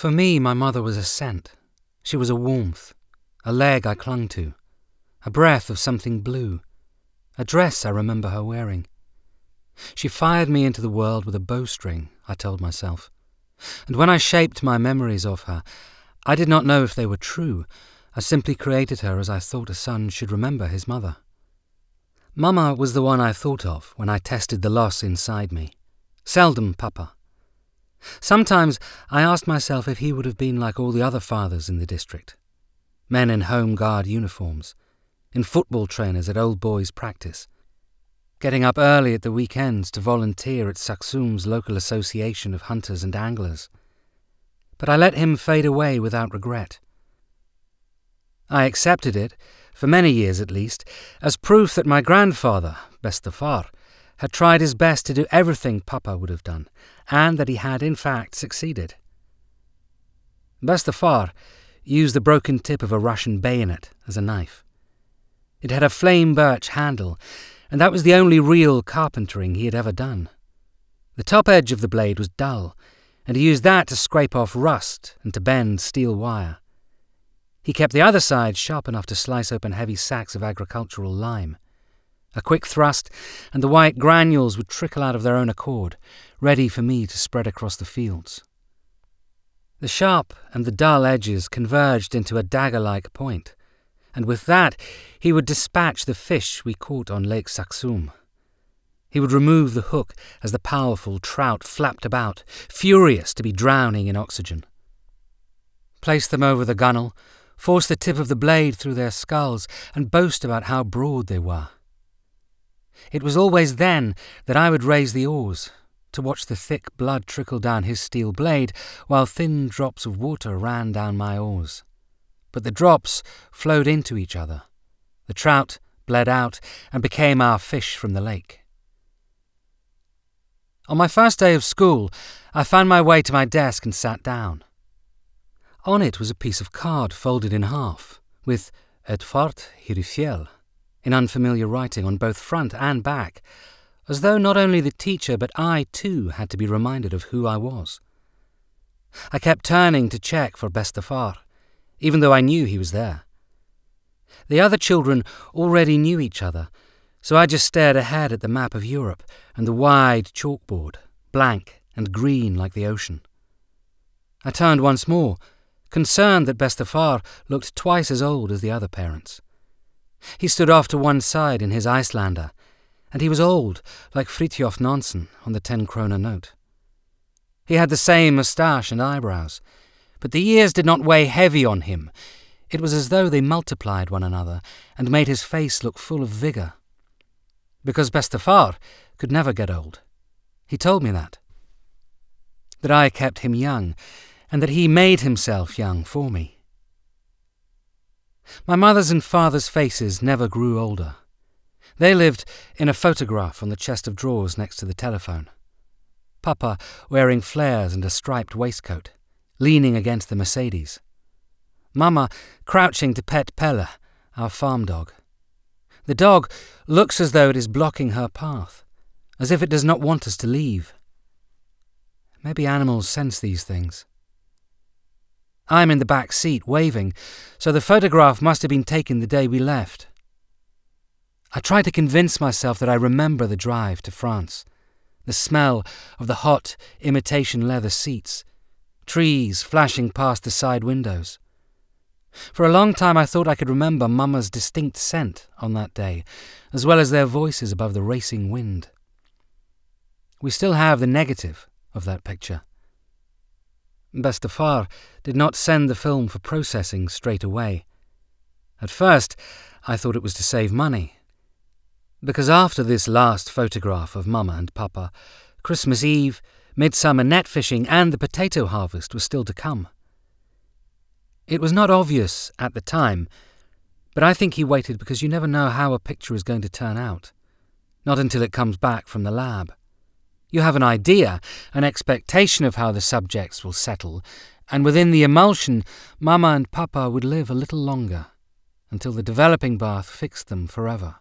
For me, my mother was a scent. She was a warmth, a leg I clung to, a breath of something blue, a dress I remember her wearing. She fired me into the world with a bowstring, I told myself. And when I shaped my memories of her, I did not know if they were true. I simply created her as I thought a son should remember his mother. Mama was the one I thought of when I tested the loss inside me. Seldom Papa. Sometimes I asked myself if he would have been like all the other fathers in the district men in Home Guard uniforms, in football trainers at old boys' practice, getting up early at the weekends to volunteer at Saksum's local association of hunters and anglers. But I let him fade away without regret. I accepted it, for many years at least, as proof that my grandfather, Bestefar, had tried his best to do everything Papa would have done, and that he had in fact succeeded. Bestefar used the broken tip of a Russian bayonet as a knife. It had a flame birch handle, and that was the only real carpentering he had ever done. The top edge of the blade was dull, and he used that to scrape off rust and to bend steel wire. He kept the other side sharp enough to slice open heavy sacks of agricultural lime. A quick thrust, and the white granules would trickle out of their own accord, ready for me to spread across the fields. The sharp and the dull edges converged into a dagger like point, and with that he would dispatch the fish we caught on Lake Saksum. He would remove the hook as the powerful trout flapped about, furious to be drowning in oxygen. Place them over the gunwale, force the tip of the blade through their skulls, and boast about how broad they were. It was always then that I would raise the oars, to watch the thick blood trickle down his steel blade, while thin drops of water ran down my oars. But the drops flowed into each other. The trout bled out and became our fish from the lake. On my first day of school, I found my way to my desk and sat down. On it was a piece of card folded in half, with Et fort hirifiel in unfamiliar writing on both front and back, as though not only the teacher but I too had to be reminded of who I was. I kept turning to check for Bestefar, even though I knew he was there. The other children already knew each other, so I just stared ahead at the map of Europe and the wide chalkboard, blank and green like the ocean. I turned once more, concerned that Bestefar looked twice as old as the other parents. He stood off to one side in his Icelander, and he was old, like Fridtjof Nansen on the ten kroner note. He had the same moustache and eyebrows, but the years did not weigh heavy on him. It was as though they multiplied one another and made his face look full of vigour. Because Bestefar could never get old. He told me that. That I kept him young, and that he made himself young for me. My mother's and father's faces never grew older. They lived in a photograph on the chest of drawers next to the telephone. Papa wearing flares and a striped waistcoat, leaning against the Mercedes. Mama crouching to pet Pelle, our farm dog. The dog looks as though it is blocking her path, as if it does not want us to leave. Maybe animals sense these things. I'm in the back seat, waving, so the photograph must have been taken the day we left. I try to convince myself that I remember the drive to France, the smell of the hot imitation leather seats, trees flashing past the side windows. For a long time I thought I could remember Mamma's distinct scent on that day, as well as their voices above the racing wind. We still have the negative of that picture. Bestefar did not send the film for processing straight away. At first, I thought it was to save money. Because after this last photograph of Mama and Papa, Christmas Eve, midsummer net fishing, and the potato harvest was still to come. It was not obvious at the time, but I think he waited because you never know how a picture is going to turn out, not until it comes back from the lab. You have an idea, an expectation of how the subjects will settle, and within the emulsion, Mamma and Papa would live a little longer, until the developing bath fixed them forever.